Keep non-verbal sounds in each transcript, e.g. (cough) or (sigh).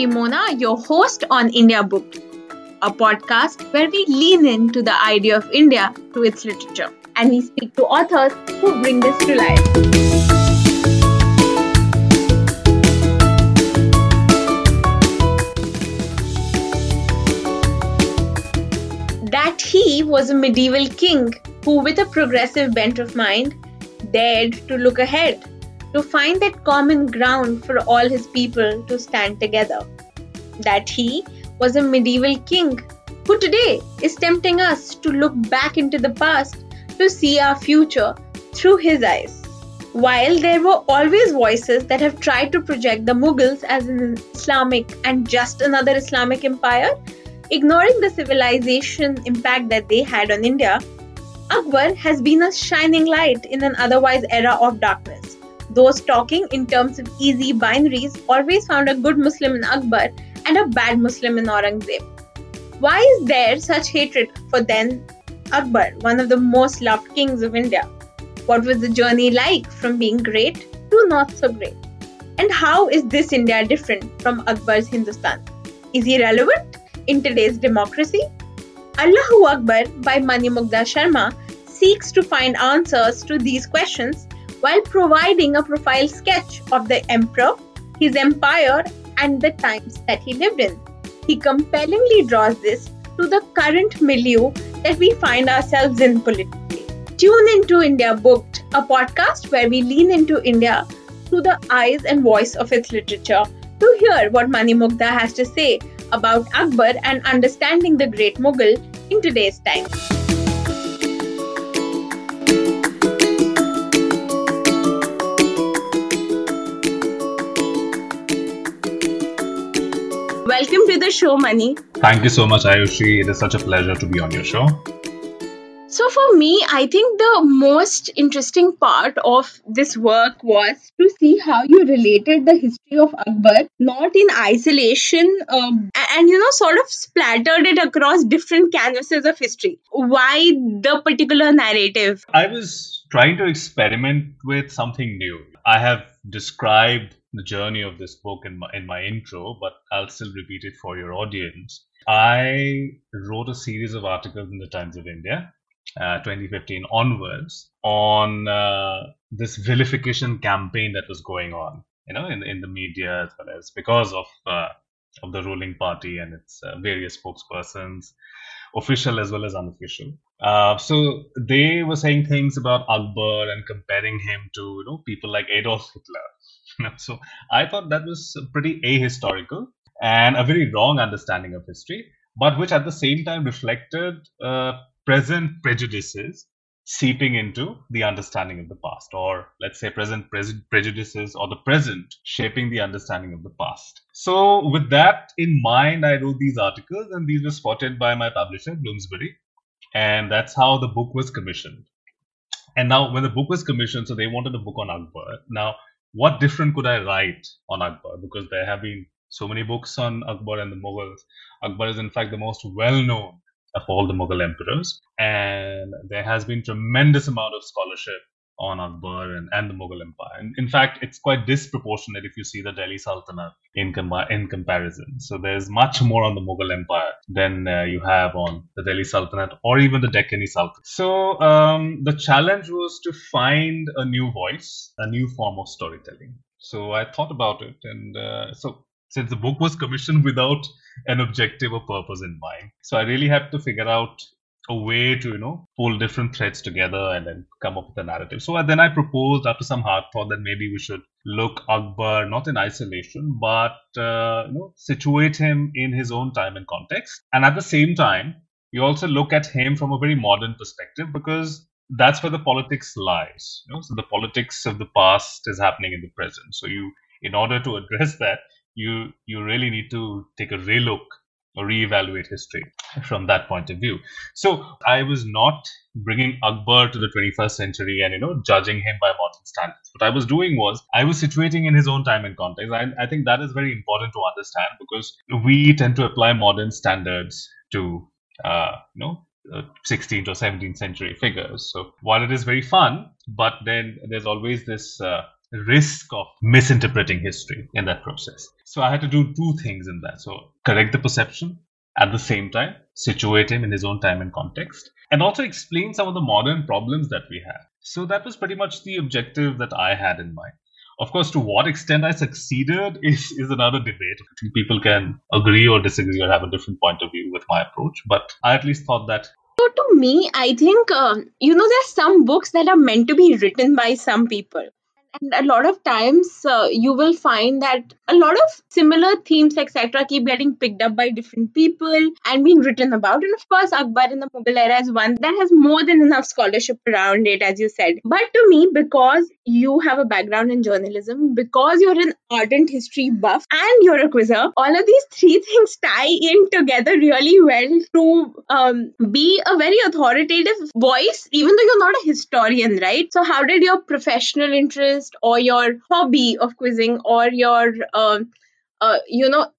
Ayushi Mona, your host on India Booked, a podcast where we lean into the idea of India through its literature and we speak to authors who bring this to life. That he was a medieval king who, with a progressive bent of mind, dared to look ahead to find that common ground for all his people to stand together. That he was a medieval king who today is tempting us to look back into the past to see our future through his eyes. While there were always voices that have tried to project the Mughals as an Islamic and just another Islamic empire, ignoring the civilization impact that they had on India, Akbar has been a shining light in an otherwise era of darkness. Those talking in terms of easy binaries always found a good Muslim in Akbar and a bad Muslim in Aurangzeb. Why is there such hatred for then Akbar, one of the most loved kings of India? What was the journey like from being great to not so great? And how is this India different from Akbar's Hindustan? Is he relevant in today's democracy? Allahu Akbar by Mani Manimugdha Sharma seeks to find answers to these questions while providing a profile sketch of the emperor, his empire, and the times that he lived in. He compellingly draws this to the current milieu that we find ourselves in politically. Tune into India Booked, a podcast where we lean into India through the eyes and voice of its literature to hear what Manimugdha has to say about Akbar and understanding the great Mughal in today's time. Welcome to the show, Mani. Thank you so much, Ayushi. It is such a pleasure to be on your show. So, for me, I think the most interesting part of this work was to see how you related the history of Akbar, not in isolation, um, and you know, sort of splattered it across different canvases of history. Why the particular narrative? I was trying to experiment with something new. I have described the journey of this book in my, in my intro, but I'll still repeat it for your audience. I wrote a series of articles in the Times of India, uh, 2015 onwards, on uh, this vilification campaign that was going on, you know, in in the media as well as because of uh, of the ruling party and its uh, various spokespersons, official as well as unofficial. Uh, so they were saying things about Akbar and comparing him to you know people like Adolf Hitler (laughs) so I thought that was pretty ahistorical and a very wrong understanding of history, but which at the same time reflected uh, present prejudices seeping into the understanding of the past, or let's say present pre- prejudices or the present shaping the understanding of the past. So, with that in mind, I wrote these articles, and these were spotted by my publisher, Bloomsbury, and that's how the book was commissioned. And now, when the book was commissioned, so they wanted a book on Akbar. Now, what different could I write on Akbar? Because there have been so many books on Akbar and the Mughals. Akbar is, in fact, the most well known of all the Mughal emperors. And there has been tremendous amount of scholarship on Akbar and, and the Mughal Empire. And in fact, it's quite disproportionate if you see the Delhi Sultanate in, com- in comparison. So there's much more on the Mughal Empire than uh, you have on the Delhi Sultanate or even the Deccani Sultanate. So um, the challenge was to find a new voice, a new form of storytelling. So I thought about it, and uh, so since the book was commissioned without an objective or purpose in mind, so I really had to figure out a way to you know pull different threads together and then come up with a narrative. So then i proposed after some hard thought that maybe we should look akbar not in isolation but uh, you know situate him in his own time and context. And at the same time you also look at him from a very modern perspective because that's where the politics lies you know. So the politics of the past is happening in the present. So you in order to (laughs) address that you you really need to take a relook reevaluate history from that point of view. So I was not bringing Akbar to the 21st century and you know judging him by modern standards. What I was doing was I was situating in his own time and context. I, I think that is very important to understand because we tend to apply modern standards to uh, you know 16th or 17th century figures. So while it is very fun, but then there's always this uh, risk of misinterpreting history in that process. So I had to do two things in that. So correct the perception at the same time, situate him in his own time and context, and also explain some of the modern problems that we have. So that was pretty much the objective that I had in mind. Of course, to what extent I succeeded (laughs) is, is another debate. People can agree or disagree or have a different point of view with my approach, but I at least thought that so to me, I think um, you know there's some books that are meant to be written by some people, and a lot of times uh, you will find that a lot of similar themes etc keep getting picked up by different people and being written about. And of course akbar in the mughal era is one that has more than enough scholarship around it as you said. But to me because you have a background in journalism because you're an ardent history buff and you're a quizzer all of these three (laughs) things tie in together really well to um, be a very authoritative voice even though you're not a historian right? So how did your professional interest interest or your hobby of quizzing or your uh, uh, you know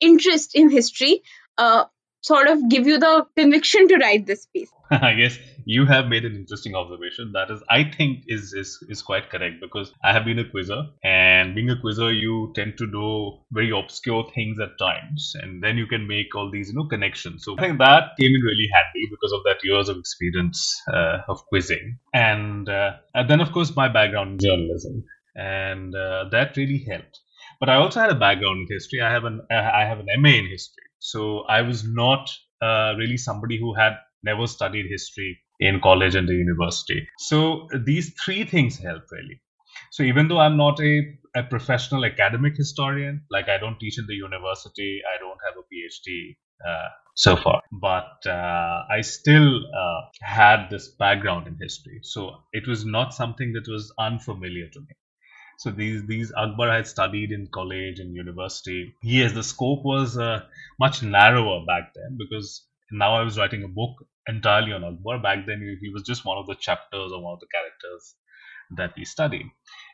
interest in history uh, sort of give you the conviction to write this piece. (laughs) I guess you have made an interesting observation. That is i think is, is is quite correct because i have been a quizzer and being a quizzer you tend to do very obscure things at times and then you can make all these you know connections. So i think that came in really handy because of that years of experience uh, of quizzing. And, uh, and then of course my background in journalism and uh, that really helped. But i also had a background in history. I have an i have an ma in history. So I was not uh, really somebody who had never studied history in college and the university. So these three things help really. So even though I'm not a, a professional academic historian, like I don't teach in the university, I don't have a PhD uh, so far, but uh, I still uh, had this background in history. So it was not something that was unfamiliar to me. So these these Akbar had studied in college and university. Yes, the scope was uh, much narrower back then because now I was writing a book entirely on Akbar. Back then he, was just one of the chapters or one of the characters that we studied.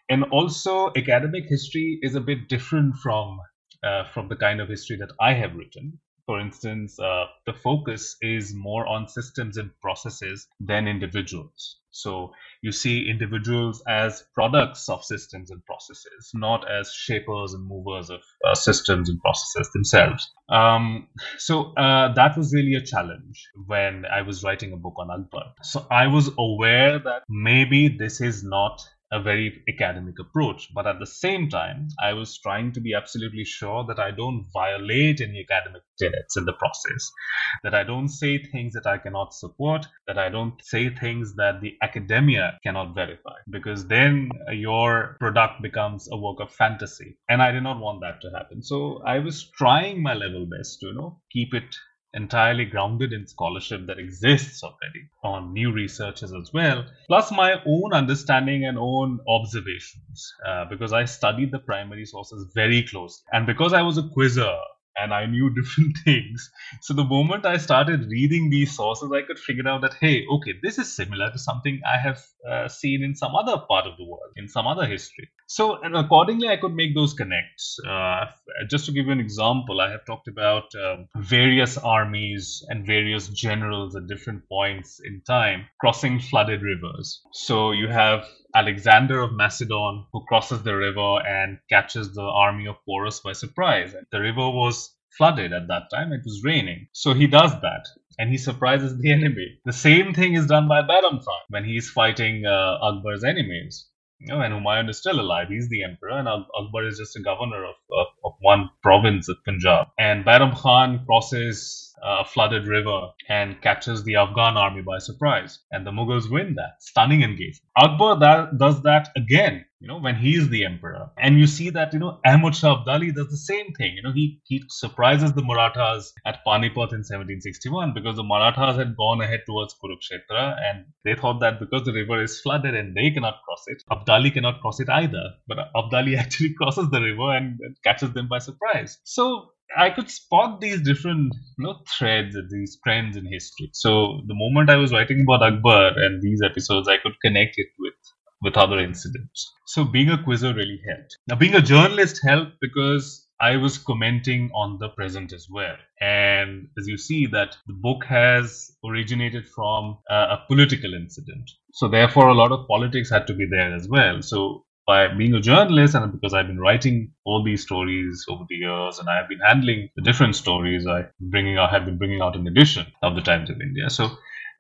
And also academic history is a bit different from uh, from the kind of history that I have written for instance, uh, the focus is more on systems and processes than individuals. So you see individuals as products of systems and processes, not as shapers and movers of uh, systems and processes themselves. Um, so uh, that was really a challenge when I was writing a book on Akbar. So I was aware that maybe this is not a very academic approach. But at the same time, I was trying to be absolutely sure that I don't violate any academic tenets in the process, that I don't say things that I cannot support, that I don't say things that the academia cannot verify, because then your product becomes a work of fantasy. And I did not want that to happen. So I was trying my level best to, you know, keep it entirely grounded in scholarship that exists already on new researches as well, plus my own understanding and own observations, uh, because I studied the primary sources very closely. And because I was a quizzer, and I knew (laughs) different things. So the moment I started reading these sources, I could figure out that, hey, okay, this is similar to something I have uh, seen in some other part of the world, in some other history. So, and accordingly, I could make those connects. Uh, just to give you an example, I have talked about um, various armies and various generals at different points in time crossing flooded rivers. So you have Alexander of Macedon, who crosses the river and catches the army of Porus by surprise. The river was flooded at that time, it was raining. So he does that and he surprises the (laughs) enemy. The same thing is done by Bairam Khan when he's fighting uh, Akbar's enemies. You know, and Humayun is still alive. He's the emperor, and Akbar is just a governor of, of, of one province of Punjab. And Bairam Khan crosses a flooded river and captures the Afghan army by surprise. And the Mughals win that stunning engagement. Akbar that, does that again, you know, when he's the emperor. And you see that, you know, Ahmad Shah Abdali does the same thing. You know, he, he surprises the Marathas at Panipat in 1761 because the Marathas had gone ahead towards Kurukshetra and they thought that because the river is flooded and they cannot cross it, Abdali cannot cross it either. But Abdali (laughs) actually crosses the river and, and catches them by surprise. So I could spot these different you know threads, these trends in history. So the moment I was writing about Akbar and these episodes, I could connect it with with other incidents. So being a quizzer really helped. Now being a journalist helped because I was commenting on the present as well. And as you see that the book has originated from uh, a political incident. So therefore a lot of politics had to be there as well. So by being a journalist and because I've been writing all these stories over the years and I've been handling the different stories I bringing out have been bringing out an edition of the Times of India. So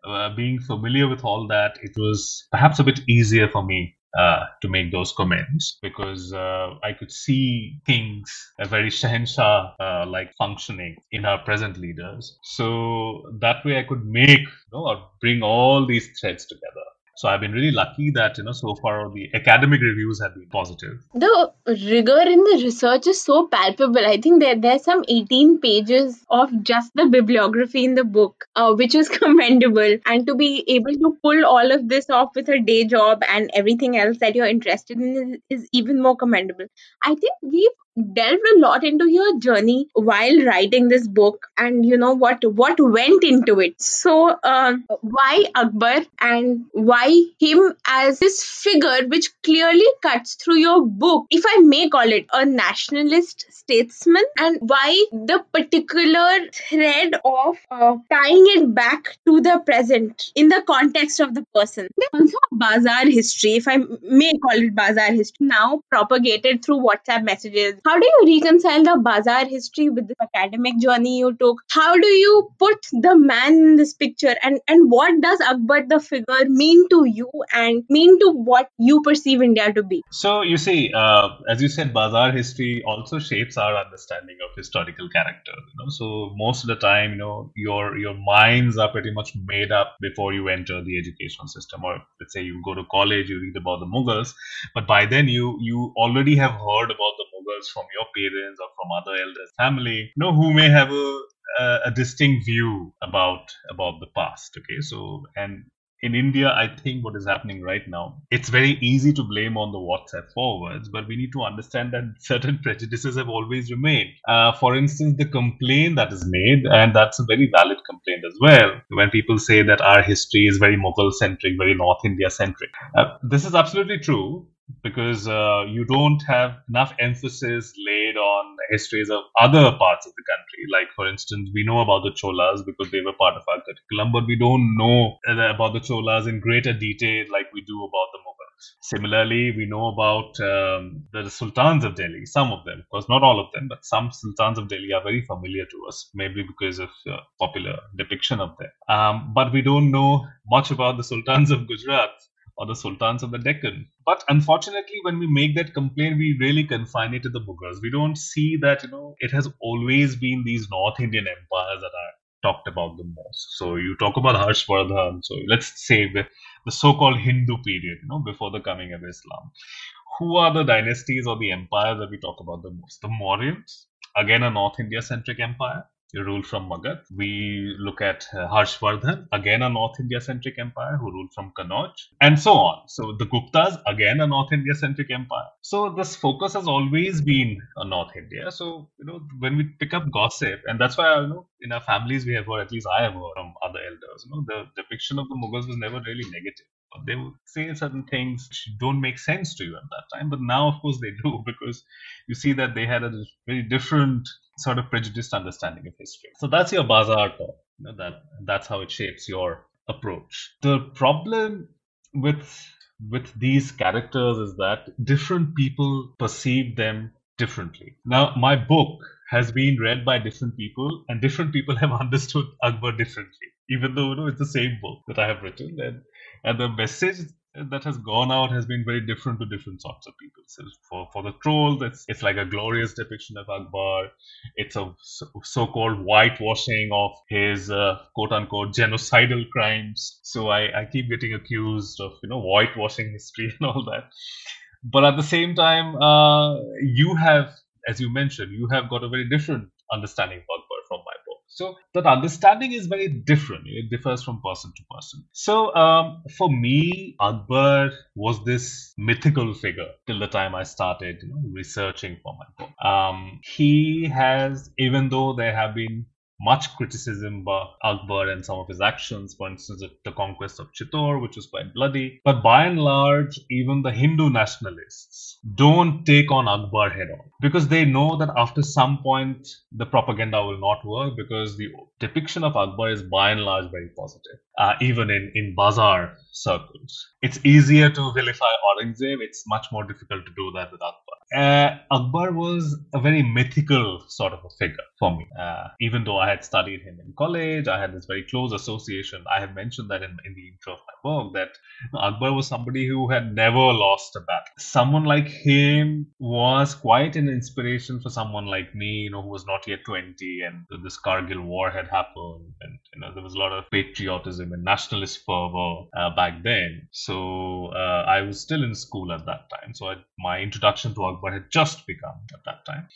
uh, being familiar with all that, it was perhaps a bit easier for me uh, to make those comments because uh, I could see things a very Shahenshah uh, like functioning in our present leaders. So that way I could make you know, or bring all these threads together. So I've been really lucky that you know so far the academic reviews have been positive. The rigor in the research is so palpable. I think there there's some 18 pages of just the bibliography in the book, uh, which is (laughs) commendable. And to be able to pull all of this off with a day job and everything else that you're interested in is, is even more commendable. I think we've delved a lot into your journey while writing this book and you know what what went into it. So uh, why akbar and why him as this figure which clearly cuts through your book? If i may call it a nationalist statesman and why the particular thread of uh, tying it back to the present in the context of the person. Also bazaar history if i may call it bazaar history now propagated through whatsapp messages how do you reconcile the bazaar history with the academic journey you took? How do you put the man in this picture? And, and what does Akbar the figure mean to you and mean to what you perceive India to be? So, you see, uh, as you said, bazaar history also shapes our understanding of historical character. You know? So, most of the time, you know, your, your minds are pretty much made up before you enter the educational system. Or let's say you go to college, you read about the Mughals, but by then you, you already have heard about the From your parents or from other elders family you know who may have a, a, a distinct view about about the past okay so and in India, I think what is happening right now, it's very easy to blame on the WhatsApp forwards, but we need to understand that (laughs) certain prejudices have always remained. Uh, for instance, the complaint that is made, and that's a very valid complaint as well, when people say that our history is very Mughal centric, very North India centric. Uh, this is absolutely true because uh, you don't have enough emphasis laid on the histories of other parts of the country. Like, for instance, we know about the Cholas because they were part of our curriculum, but we don't know about the Cholas in greater detail like we do about the Mughals. Similarly, we know about um, the Sultans of Delhi, some of them, of course, not all of them, but some Sultans of Delhi are very familiar to us, maybe because of uh, popular depiction of them. Um, but we don't know much about the Sultans of Gujarat or the sultans of the Deccan. But unfortunately, when we make that complaint, we really confine it to the Mughals. We don't see that, you know, it has always been these North Indian empires that are talked about the most. So you talk about Harshvardhan. So let's say the, the so-called Hindu period, you know, before the coming of Islam. Who are the dynasties or the empires that we talk about the most? The Mauryans, again a North India centric empire ruled from Magadh. We look at uh, Harshvardhan, again a North India centric empire who ruled from Kannauj, and so on. So the Guptas, again a North India centric empire. So this focus has always been on North India. So, you know, when we pick up gossip, and that's why, you know, in our families we have heard, at least I have heard from other elders, you know, the depiction of the Mughals was never really negative they would say certain things which don't make sense to you at that time but now of course they do (laughs) because you see that they had a very different sort of prejudiced understanding of history. So that's your bazaar talk. You know, that that's how it shapes your approach. The problem with with these characters is that different people perceive them differently. Now, my book has been read by different people, and different people (laughs) have understood Akbar differently, even though you know it's the same book that I have written, and and the message that has gone out has been very different to different sorts of people. So for, for the trolls, it's, it's like a glorious depiction of Akbar. It's a so called whitewashing of his uh, quote unquote genocidal crimes. So I, I keep getting accused of, you know, whitewashing history (laughs) and all that. But at the same time, uh, you have, as you mentioned, you have got a very different understanding of Akbar from my book. So that understanding is very different. It differs from person to person. So um, for me, Akbar was this mythical figure till the time I started you know, researching for my book. Um, he has, even though there have been much criticism about Akbar and some of his actions, for instance, the conquest of Chittor, which was quite bloody. But by and large, even the Hindu nationalists don't take on Akbar head on because they know that after some point the propaganda will not work because the depiction of Akbar is by and large very positive, uh, even in, in bazaar circles. It's easier to vilify Aurangzeb, it's much more difficult to do that with Akbar. Uh, Akbar was a very mythical sort of a figure for me. Uh, even though I had studied him in college, I had this very close association. I have mentioned that in, in the intro of my book that Akbar was somebody who had never lost a battle. Someone like him was quite an inspiration for someone like me, you know, who was not yet 20 and this Kargil war had happened and, you know, there was a lot of patriotism and nationalist fervor uh, back then. So uh, I was still in school at that time. So I, my introduction to Akbar had just begun at that time.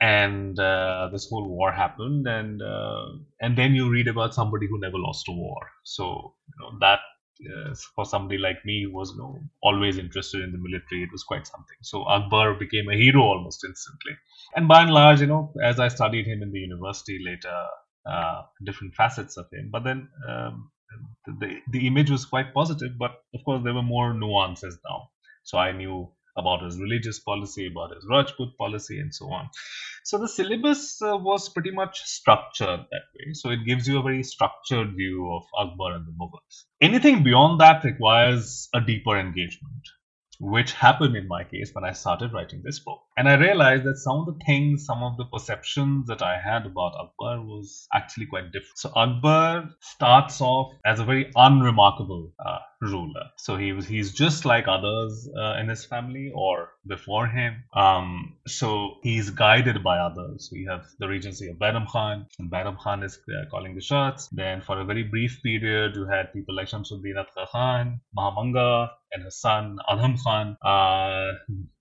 And uh, this whole war happened and uh, and then you read about somebody who never lost a war. So you know that uh, for somebody like me who was you know, always interested in the military it was quite something. So akbar became a hero almost instantly. And by and large you know as i studied him in the university later uh, different facets of him but then um, the, the image was quite positive but of course there were more nuances now so i knew about his religious policy, about his Rajput policy, and so on. So the syllabus uh, was pretty much structured that way. So it gives you a very structured view of Akbar and the Mughals. Anything beyond that requires a deeper engagement which happened in my case when I started writing this book. And I realized that some of the things, some of the perceptions that I had about Akbar was actually quite different. So Akbar starts off as a very unremarkable uh, ruler. So he was he's just like others uh, in his family or before him. Um, so he's guided by others. We have the regency of Bairam Khan, and Bairam Khan is uh, calling the shots. Then for a very brief period, you had people like Shamsuddin Atka Khan, Maham Anga, and his son Adham Khan, uh,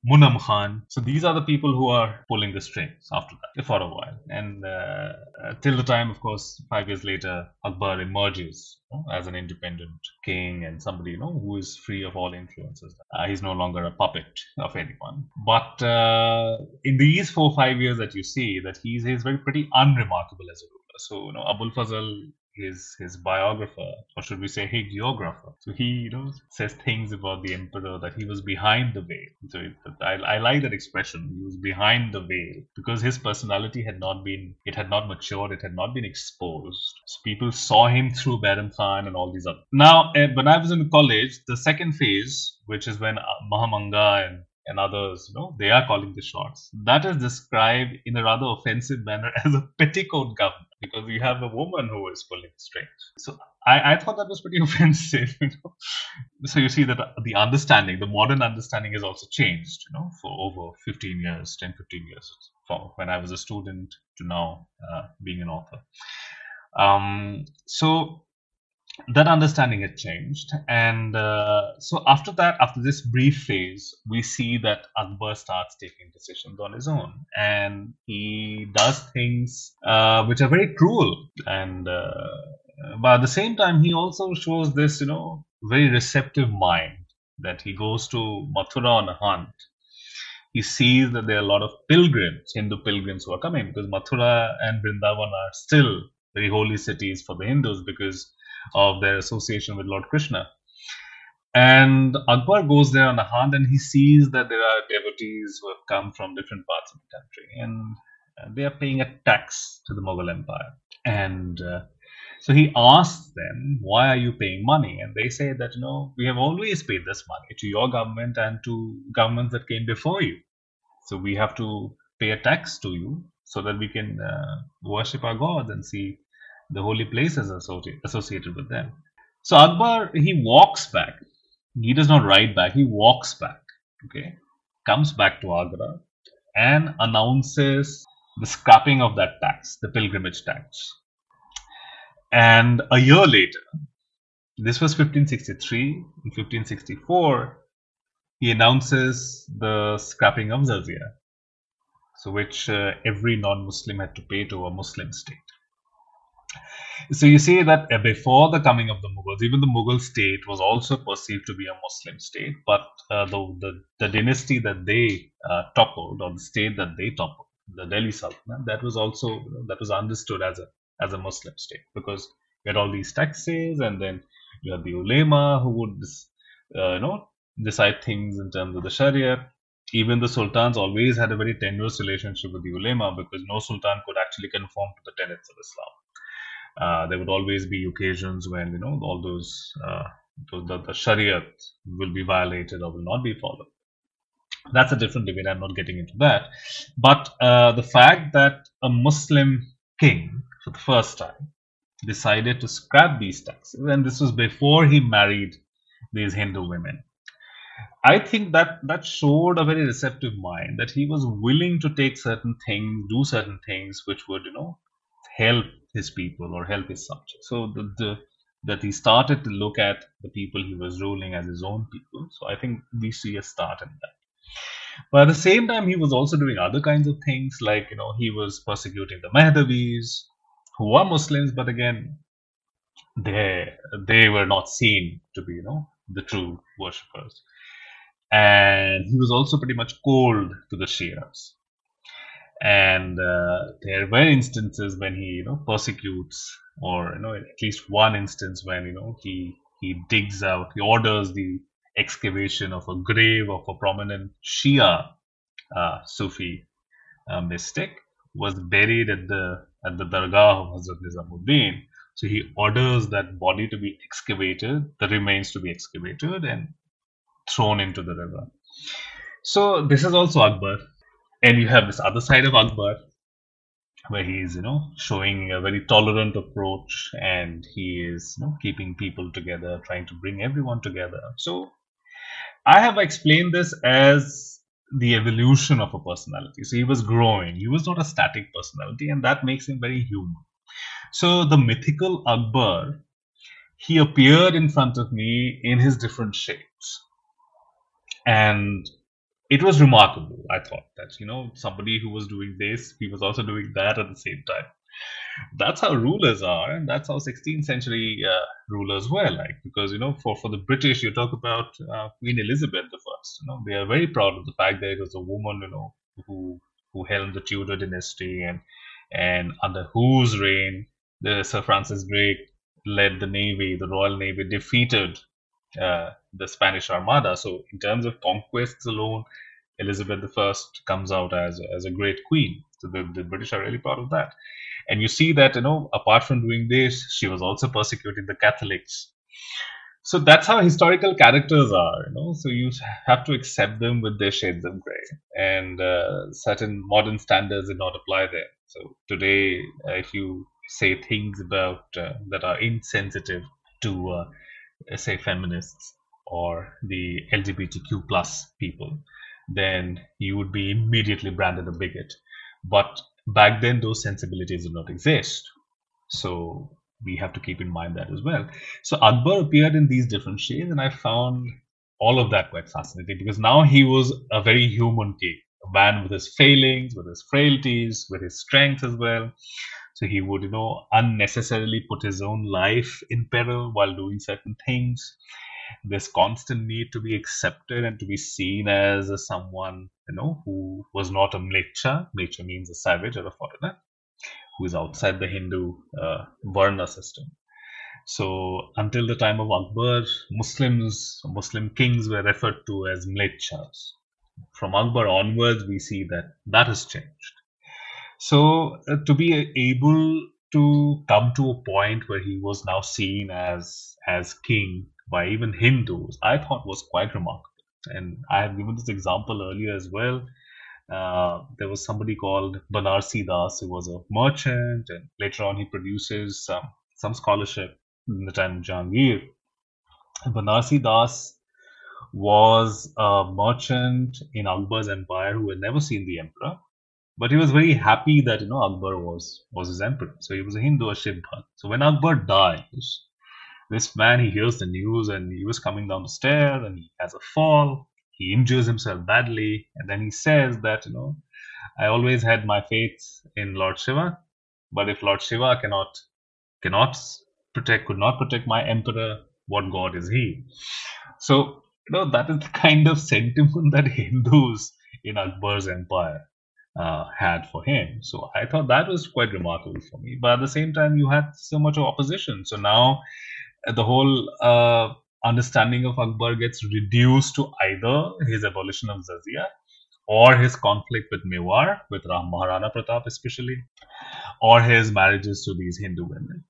Munim Khan. So these are the people who are pulling the strings after that for a while. And uh, till the time, of course, five years later, Akbar emerges know, as an independent king and somebody you know who is free of all influences. Uh, he's no longer a puppet of anyone. But uh, in these four five years that you see, that he's he's very pretty unremarkable as a ruler. So you know, Abul Fazl his his biographer, or should we say hagiographer. So he you know says things about the emperor that he was behind the veil. So it, I, I like that expression. He was behind the veil because his personality had not been it had not matured. It had not been exposed. So people saw him through Bairam Khan and all these other. Now, eh, when I was in college, the second phase, which is when uh, Maham Anga and and others, you know, they are calling the shots. That is described in a rather offensive manner (laughs) as a petticoat government because you have a woman who is pulling strings. So I, I thought that was pretty (laughs) offensive. You know? So you see that the understanding, the modern understanding has also changed, you know, for over 15 years, 10, 15 years, from when I was a student to now uh, being an author. Um, so that understanding had changed. And uh, so after that after this brief phase we see that akbar starts taking decisions on his own. And he does things uh, which are very cruel. And uh, but at the same time he also shows this you know very receptive mind that he goes to mathura on a hunt. He sees that there are a lot of pilgrims hindu pilgrims who are coming because mathura and vrindavan are still very holy cities for the hindus because of their association with Lord Krishna. And Akbar goes there on a hunt and he sees that there are devotees who have come from different parts of the country and they are paying a tax to the Mughal Empire. And uh, so he asks them, Why are you paying money? And they say that, you know, we have always paid this money to your government and to governments that came before you. So we have to pay a tax to you so that we can uh, worship our gods and see the holy places associated with them. So Akbar, he walks back. He does not ride back, he walks back. Okay. Comes back to Agra and announces the scrapping of that tax, the pilgrimage tax. And a year later, this was 1563, in 1564, he announces the scrapping of jizya, so which uh, every non-Muslim had to pay to a Muslim state. So you see that uh, before the coming of the Mughals, even the Mughal state was also perceived to be a Muslim state, but uh, the, the, the dynasty that they uh, toppled, or the state that they toppled, the Delhi Sultanate, that was also that was understood as a as a Muslim state because you had all these taxes, and then you had the ulema who would uh, you know decide things in terms of the Sharia. Even the sultans always had a very tenuous relationship with the ulema because no sultan could actually conform to the tenets of Islam. Uh, there would always be occasions when you know all those uh, the, the Shariat will be violated or will not be followed. That's a different debate. I'm not getting into that. But uh, the fact that a Muslim king, for the first time, decided to scrap these taxes, and this was before he married these Hindu women. I think that that showed a very receptive mind that he was willing to take certain things, do certain things which would, you know, help his people or help his subjects. So the, the that he started to look at the people he was ruling as his own people. So I think we see a start in that. But at the same time, he was also doing other kinds of things, like you know, he was persecuting the Mahdavis, who were Muslims, but again, they they were not seen to be, you know, the true worshippers. And he was also pretty much cold to the Shias. And uh, there were instances when he, you know, persecutes, or you know, at least one instance when you know he he digs out, he orders the excavation of a grave of a prominent Shia uh, Sufi uh, mystic was buried at the at the Dargah of Hazrat Nizamuddin. So he orders that body to be excavated, the remains to be excavated and thrown into the river. So this is also Akbar, and you have this other side of Akbar where he is you know showing a very tolerant approach and he is you know keeping people together trying to bring everyone together so I have explained this as the evolution of a personality. So he was growing. He was not a static personality, and that makes him very human. So the mythical Akbar, he appeared in front of me in his different shapes. And it was remarkable. I thought that, you know, somebody who was doing this, he was also doing that at the same time that's how rulers are and that's how 16th century uh, rulers were like because you know for, for the british you talk about uh, queen elizabeth the first you know they are very proud of the fact that it was a woman you know who who held the tudor dynasty and and under whose reign the sir francis drake led the navy the royal navy defeated uh, the spanish armada. So in terms of conquests alone elizabeth i comes out as, as a great queen. So the, the british are really proud of that. And you see that you know apart from doing this she was also persecuting the catholics. So that's how historical characters are you know. So you have to accept them with their shades of gray. And uh, certain modern standards did not apply there. So today uh, if you say things about uh, that are insensitive to uh, say feminists or the lgbtq plus people then you would be immediately branded a bigot. But back then those sensibilities did not exist. So we have to keep in mind that as well. So akbar appeared in these different shades and i found all of that quite fascinating because now he was a very human king a man with his failings with his frailties with his strengths as well so he would you know unnecessarily put his own life in peril while doing certain things. This constant need to be accepted and to be seen as someone you know who was not a mleccha mleccha means a savage or a foreigner who is outside the hindu uh, varna system. So until the time of akbar muslims muslim kings were referred to as mlecchas from akbar onwards we see that that has changed so uh, to be able to come to a point where he was now seen as as king by even Hindus, I thought was quite remarkable. And I have given this example earlier as well. Uh, there was somebody called Banarsi Das who was a merchant, and later on he produces some, some scholarship in the time of Jahangir. Banarsi Das was a merchant in Akbar's empire who had never seen the emperor, but he was very happy that you know Akbar was was his emperor. So he was a Hindu, a Shiv So when Akbar dies, this man, he hears the news and he was coming down the stairs and he has a fall. He injures himself badly. And then he says that, you know, I always had my faith in Lord Shiva, but if Lord Shiva cannot cannot protect, could not protect my emperor, what god is he? So, you know, that is the (laughs) kind of sentiment that Hindus in Akbar's empire uh, had for him. So I thought that was quite remarkable for me. But at the same time, you had so much opposition. So now the whole uh, understanding of Akbar gets reduced to either his abolition of jizya or his conflict with Mewar, with Ram Maharana Pratap especially, or his marriages to these Hindu women.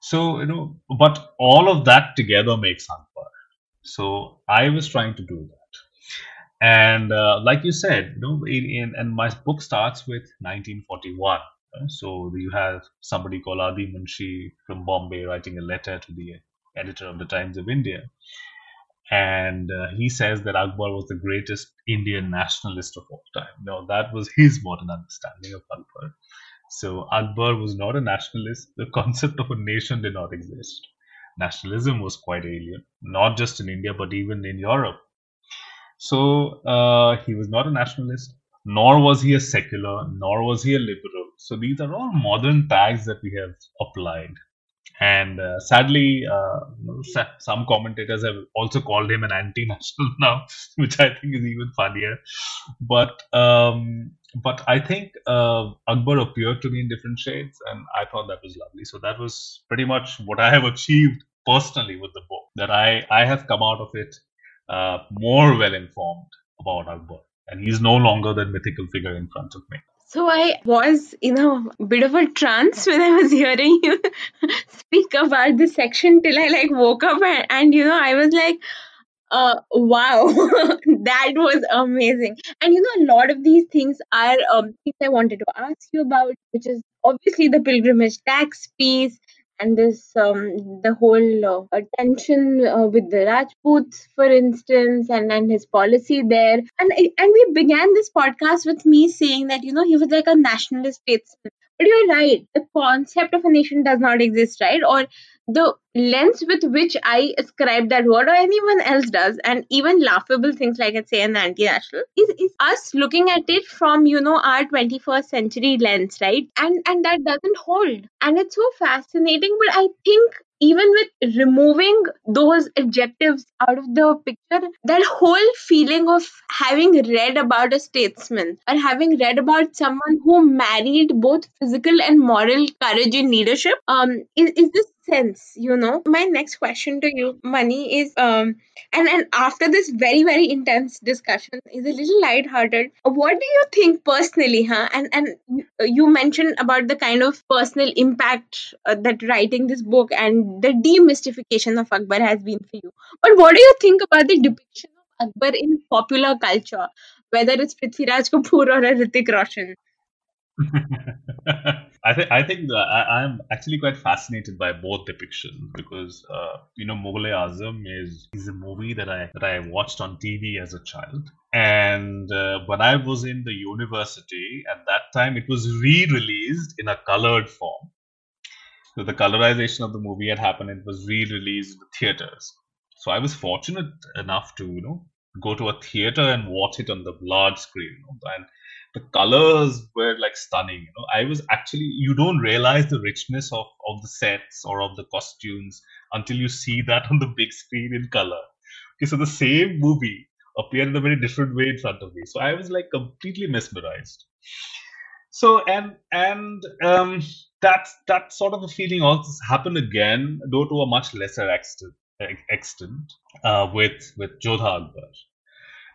So, you know, but all of that together makes Akbar. So I was trying to do that. And uh, like you said, you know, in, and my book starts with 1941. uh, So you have somebody called Adi Munshi from Bombay writing a letter to the editor of the Times of India. And uh, he says that Akbar was the greatest Indian nationalist of all time. Now, that was his modern understanding of Akbar. So Akbar was not a nationalist. The concept of a nation did not exist. Nationalism was quite alien, not just in India, but even in Europe. So uh, he was not a nationalist, nor was he a secular, nor was he a liberal. So these are all modern tags that we have applied. And uh, sadly, uh, some commentators have also called him an anti-national (laughs) now, which I think is even funnier. But um, but I think uh, Akbar appeared to me in different shades, and I thought that was lovely. So that was pretty much what I have achieved personally with the book. That I I have come out of it uh, more well informed about Akbar, and he's no longer that mythical figure in front of me. So I was in a bit of a trance when I was hearing you (laughs) speak about this section till I like woke up and, and you know I was like uh, wow, (laughs) that was amazing. And you know, a lot of these things are um, things I wanted to ask you about, which is obviously the pilgrimage tax piece and this um, the whole uh, tension uh, with the Rajputs, for instance, and and his policy there. And and we began this podcast with me saying that you know he was like a nationalist statesman. But you're right, the concept of a nation does not exist, right? Or the lens with which I ascribe that word or anyone else does, and even laughable things like I say an anti-national, is, is us looking at it from, you know, our 21st century lens, right? And and that doesn't hold. And it's so fascinating, but I think even with removing those adjectives out of the picture, that whole feeling of having read about a statesman or having read about someone who married both physical and moral courage in leadership um, is, is this sense you know. My next question to you Mani is um and and after this very very intense discussion is a little light-hearted. What do you think personally huh? And and you mentioned about the kind of personal impact uh, that writing this book and the demystification of akbar has been for you. But what do you think about the depiction of akbar in popular culture whether it's prithviraj kapoor or a Hrithik roshan (laughs) I think I think I, am actually quite fascinated by both depictions because uh, you know Mughal-e-Azam is is a movie that I that I watched on TV as a child, and uh, when I was in the university at that time, it was re-released in a colored form. So the colorization of the movie had happened; it was re-released in the theaters. So I was fortunate enough to you know go to a theater and watch it on the large screen, you know, and the colors were like stunning you know. I was actually you don't realize the richness of of the sets or of the costumes until you see that on the big screen in color. Okay so the same movie appeared in a very different way in front of me. So i was like completely mesmerized. So and and um that that sort of a feeling also happened again though to a much lesser extent extent uh, with with Jodha Akbar.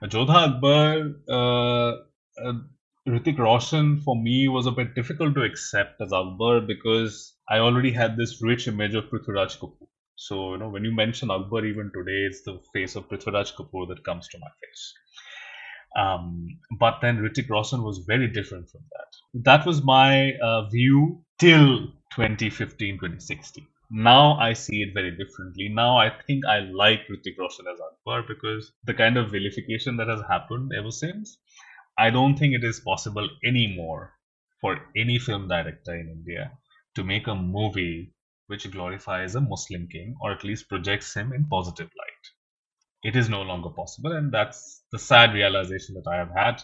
Jodha Akbar uh, uh, Hrithik Roshan for me was a bit difficult to accept as Akbar because I already had this rich image of Prithviraj Kapoor. So, you know, when you mention Akbar even today, it's the face of Prithviraj Kapoor that comes to my face. Um, but then Hrithik Roshan was very different from that. That was my uh, view till 2015, 2016. Now I see it very differently. Now I think I like Hrithik Roshan as Akbar because the kind of vilification that has happened ever since I don't think it is possible anymore for any film director in India to make a movie which glorifies a Muslim king or at least projects him in positive light. It is no longer possible, and that's the sad realization that I have had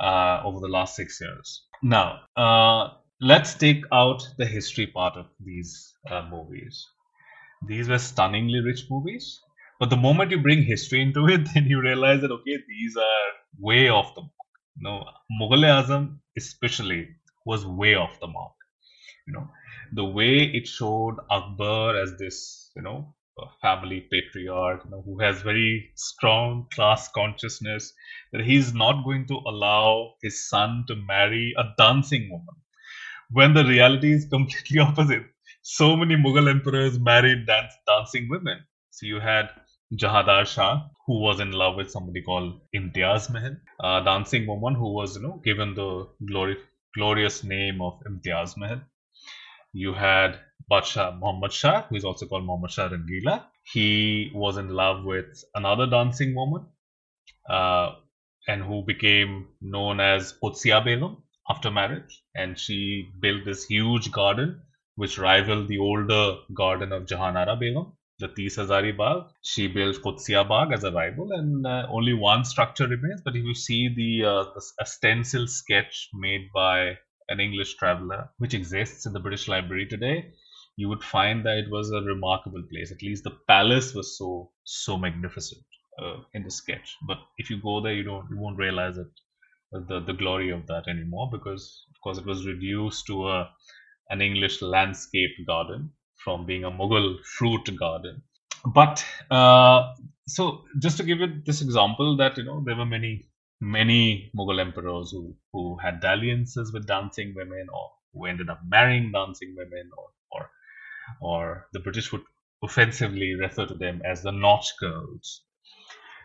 uh, over the last six years. Now, uh, let's take out the history part of these uh, movies. These were stunningly rich movies, but the moment you bring history into it, (laughs) then you realize that okay, these are way off the mark. You know, Mughal-e-Azam especially was way off the mark. You know, the way it showed Akbar as this, you know, family patriarch, you know, who has very strong class consciousness, that he's not going to allow his son to marry a dancing woman. When the reality is completely (laughs) opposite. so many Mughal emperors married dance, dancing women. So you had Jahandar Shah, who was in love with somebody called Imtiaz Mahal, a dancing woman who was, you know, given the glory, glorious name of Imtiaz Mahal. You had Badshah Muhammad Shah, who is also called Muhammad Shah Rangila. He was in love with another dancing woman, uh, and who became known as Qudsiya Begum after marriage. And she built this huge garden which rivaled the older garden of Jahanara Begum, the Tis Hazari Bagh. She built Qudsiya Bagh as a rival, and uh, only one structure remains. But if you see the, uh, the stencil sketch made by an English traveler, which exists in the British Library today, you would find that it was a remarkable place. At least the palace was so so magnificent uh, in the sketch. But if you go there, you don't you won't realize it the the glory of that anymore because of course it was reduced to a an English landscape garden from being a Mughal fruit garden. But uh, so just to give you this example that you know there were many many Mughal emperors who who had dalliances with dancing women or who ended up marrying dancing women or or or the British would offensively refer to them as the Nautch girls.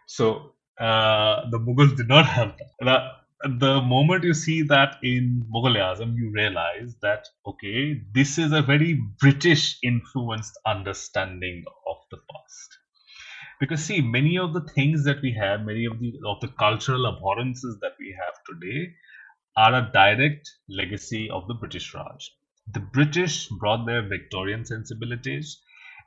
So uh, the Mughals did not have that the moment you see that in Mughal-e-Azam, you realize that okay, this is a very British influenced understanding of the past. Because see, many of the things that we have, many of the of the cultural abhorrences that we have today, are a direct legacy of the British Raj. The British brought their Victorian sensibilities,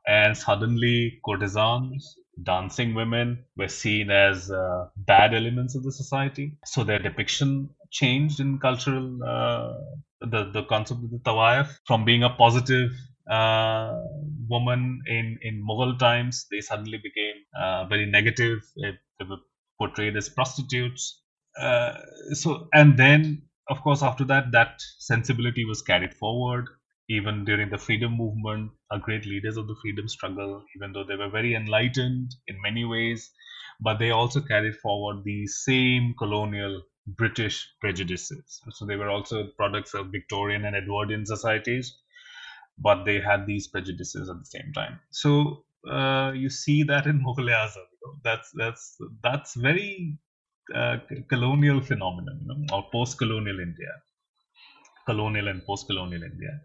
and suddenly courtesans, dancing women were seen as uh, bad elements of the society. So their depiction changed in cultural uh, the the concept of the tawaif from being a positive uh, woman in in Mughal times, they suddenly became uh, very negative. They, they, were portrayed as prostitutes. Uh, so and then of course after that that sensibility was carried forward even during the freedom movement, are great leaders of the freedom struggle, even though they were very enlightened in many ways, but they also carried forward the same colonial British prejudices. So they were also products of Victorian and Edwardian societies, but they had these prejudices at the same time. So uh, you see that in (laughs) Mughal. You know, that's that's that's very uh, colonial phenomenon, you know, or post-colonial India, colonial and post-colonial India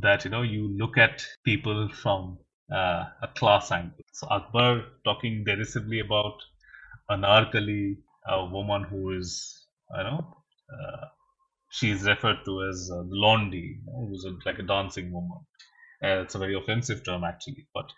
that you know you look at people from uh, a class angle. So Akbar talking derisively about Anarkali, a woman who is you know uh, she is referred to as uh, Londi, you know, who's a, like a dancing woman. Uh, it's a very offensive term actually, but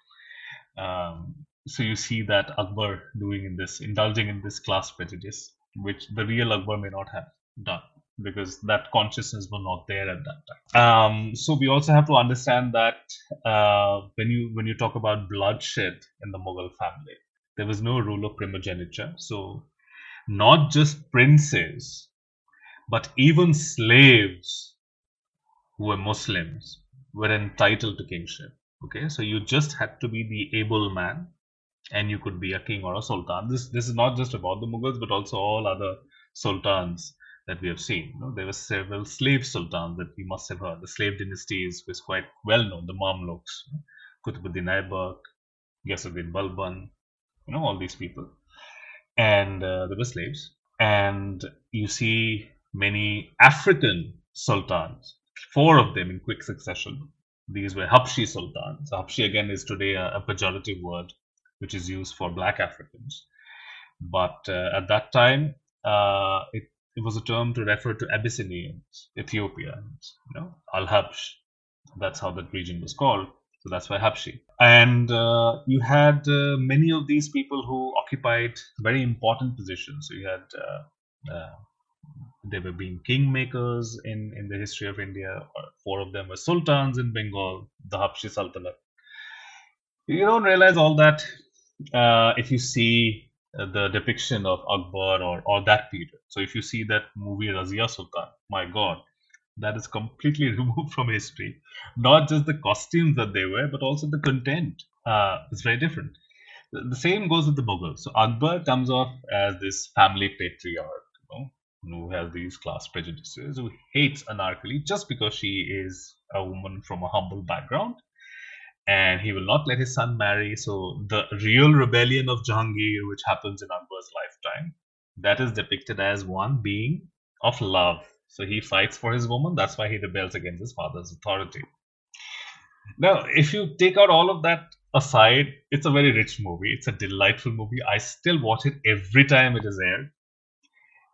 um, so you see that Akbar doing in this, indulging in this class prejudice, which the real Akbar may not have done because that consciousness was not there at that time. Um, so we also have to understand that uh, when you when you talk about bloodshed in the Mughal family, there was no rule of primogeniture. So not just princes, but even slaves who were Muslims were entitled to kingship. Okay, so you just had to be the able man, and you could be a king or a sultan. This this is not just about the Mughals, but also all other sultans that we have seen. You know, there were several slave sultans that we must have heard. The slave dynasties was quite well known. The Mamluks, Qutbuddin Aibak, Ghiyasuddin Balban, you know, all these people. And uh, there were slaves. And you see many African sultans, four of them in quick succession. These were Habshi sultans. Habshi again is today a, a pejorative word which is used for black Africans. But uh, at that time, uh, it it was a term to refer to Abyssinians, Ethiopians, you know, Al Habsh. That's how that region was called. So that's why Habshi. And uh, you had uh, many of these people who occupied very important positions. So you had uh, uh they were being kingmakers in, in the history of India. Four of them were sultans in Bengal, the Habshi Sultanate. You don't realize all that uh, if you see the depiction of Akbar or, or that period. So if you see that movie Razia Sultan, my God, that is completely (laughs) removed from history. Not just the costumes that they wear, but also the content. Uh, it's very different. The same goes with the Mughals. So Akbar comes off as this family patriarch, you know, who has these class prejudices, who hates Anarkali just because she is a woman from a humble background, and he will not let his son marry. So the real rebellion of Jahangir, which happens in Akbar's lifetime, that is depicted as one being of love. So he fights for his woman. That's why he rebels against his father's authority. Now, if you take out all of that aside, it's a very rich movie. It's a delightful movie. I still watch it every time it is aired.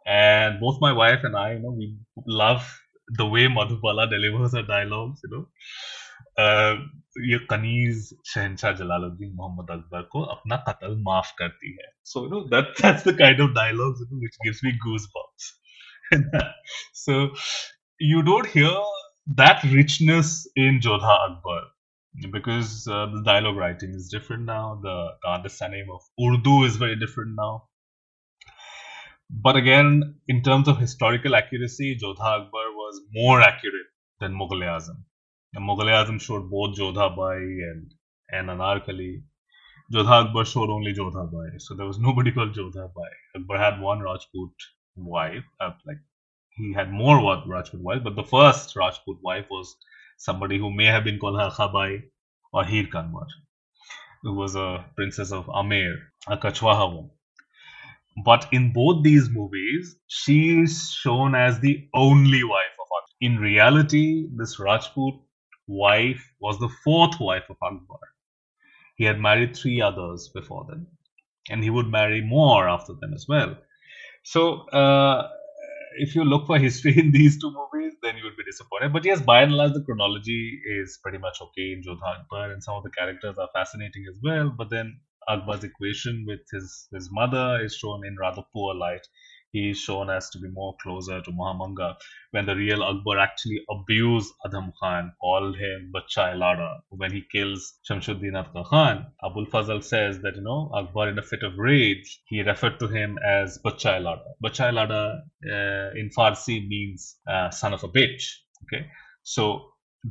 And both my wife and I, you know, we love the way Madhubala delivers her dialogues, you know. Uh, ये कनीज शहनशाह जलालुद्दीन मोहम्मद अकबर को अपना कत्ल माफ़ करती है so you know that that's the kind of dialogues you know, which gives me goosebumps so you don't hear that richness in Jodha Akbar because uh, the dialogue writing is different now the, the understanding of Urdu is very different now but again, in terms of historical accuracy, Jodha Akbar was more accurate than Mughal Azam. Mughal-e-Azam showed both Jodha Bai and, and Anarkali. Jodha Akbar showed only Jodha Bai. So there was nobody (laughs) called Jodha Bai. Akbar had one Rajput wife, uh, like he had more Rajput wives, but the first Rajput wife was somebody who may have been called Harkha Bai or Heer Kanwar, who was a princess of Amer, a Kachwaha woman. But in both these movies, she is shown as the only wife of Akbar. In reality, this Rajput wife was the fourth wife of Akbar. He had married three others before then, and he would marry more after them as well. So, uh, if you look for history (laughs) in these two movies, then you would be disappointed. But yes, by and large, the chronology is pretty much okay in Jodha Akbar, and some of the characters are fascinating as well. But then Akbar's equation with his, his mother is shown in rather poor light. He is shown as to be more closer to Maham Anga, when the real Akbar actually abused Adham Khan, called him Bachai Lada. When he kills Shamsuddin Adka Khan, Abul Fazl says that, you know, Akbar in a fit of rage, he referred to him as Bachai Lada. Bachai Lada uh, in Farsi means uh, son of a bitch. Okay. So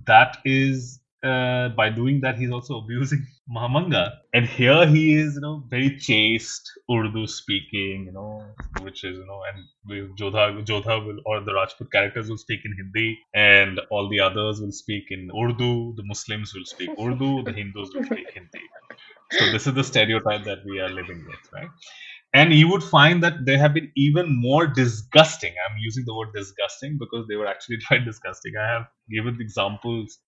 that is uh, by doing that, he's also abusing Maham Anga. And here he is, you know, very chaste, Urdu speaking, you know, which is, you know, and Jodha, Jodha will, or the Rajput characters will speak in Hindi, and all the others will speak in Urdu. The Muslims will speak Urdu, the Hindus will speak (laughs) Hindi. So this is the stereotype that we are living with, right? And you would find that they have been even more disgusting. I'm using the word disgusting because they were actually (laughs) quite disgusting. I have given examples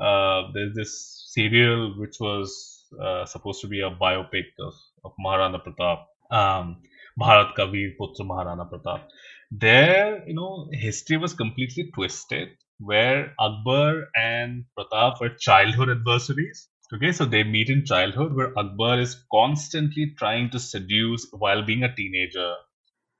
uh, there's this serial which was uh, supposed to be a biopic of, of Maharana Pratap, um, Bharat Ka Veer Putra Maharana Pratap. There, you know, history was completely twisted, where Akbar and Pratap were childhood adversaries. Okay, so they meet in childhood, where Akbar is constantly trying to seduce while being a teenager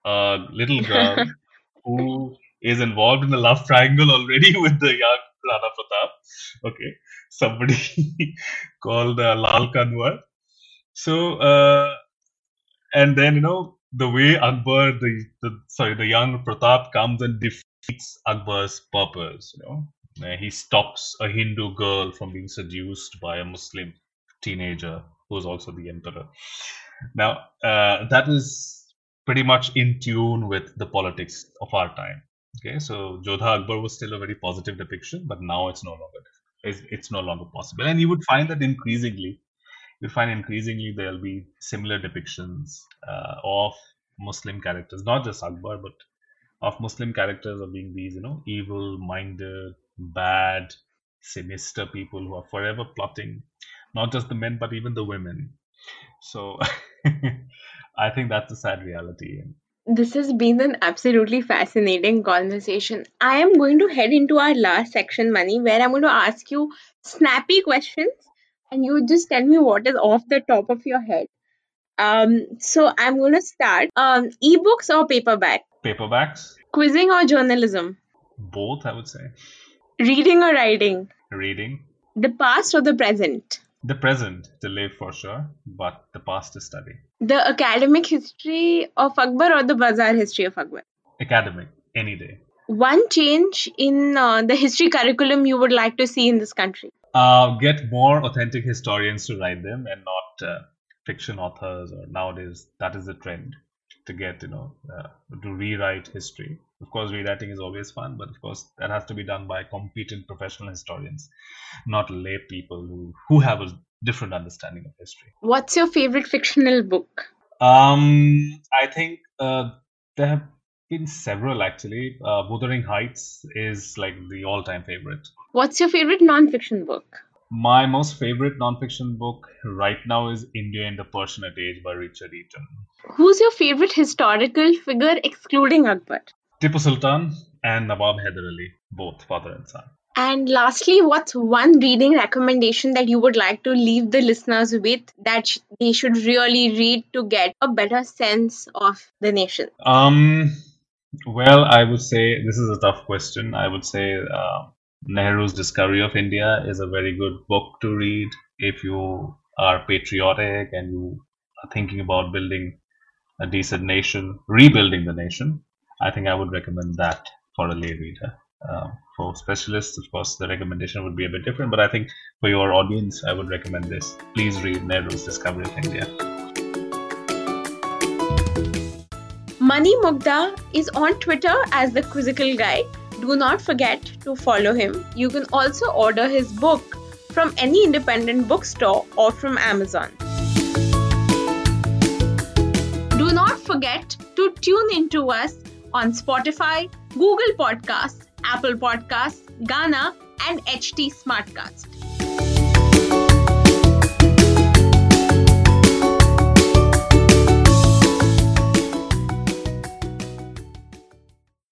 a little girl (laughs) who is involved in a love triangle already (laughs) with the young Rana Pratap. Okay, somebody (laughs) called uh, Lal Kanwar. So, uh, and then you know the way Akbar, the, the sorry, the young Pratap comes and defeats Akbar's purpose. You know, he stops a Hindu girl from being seduced by a Muslim teenager who is also the emperor. Now, uh, that is pretty much in tune with the politics of our time. Okay, so Jodha Akbar was still a very positive depiction, but now it's no longer it's, it's no longer possible. And you would find that increasingly, you find increasingly there'll be similar depictions uh, of Muslim characters, not just Akbar, but of Muslim characters of being these, you know, evil-minded, bad, sinister people who are forever plotting, not just the men but even the women. So (laughs) I think that's a sad reality. This has been an absolutely fascinating conversation. I am going to head into our last section, Money, where I'm going to ask you snappy questions and you just tell me what is off the top of your head. Um, so I'm going to start. Um, ebooks or paperback? Paperbacks? Quizzing or journalism? Both, I would say. Reading or writing? Reading. The past or the present? The present to live for sure, but the past to study. The academic history of Akbar or the bazaar history of Akbar? Academic, any day. One change in uh, the history curriculum you would like to see in this country? Uh, get more authentic historians to write them and not uh, fiction authors or nowadays that is the trend to get you know uh, to rewrite history Of course, rewriting is always fun, but of course, that has to be done by competent professional historians, not lay people who, who have a different understanding of history. What's your favorite fictional book? Um, I think uh, there have been several actually. Uh, Wuthering Heights is like the all-time favorite. What's your favorite non-fiction book? My most favorite non-fiction book right now is India in the Persianate Age by Richard Eaton. Who's your favorite historical figure excluding Akbar? Tipu Sultan and Nawab Hyder Ali, both father and son. And lastly, what's one reading recommendation that you would like to leave the listeners with that sh- they should really read to get a better sense of the nation? Um, well, I would say this is a tough question. I would say uh, Nehru's Discovery of India is a very good book to read if you are patriotic and you are thinking about building a decent nation, rebuilding the nation. I think I would recommend that for a lay reader. Uh, for specialists, of course, the recommendation would be a bit different, but I think for your audience, I would recommend this. Please read Nehru's Discovery of India. Mani Mugdha is on Twitter as the Quizzical Guy. Do not forget to follow him. You can also order his book from any independent bookstore or from Amazon. Do not forget to tune into us on Spotify, Google Podcasts, Apple Podcasts, Gaana, and HT Smartcast.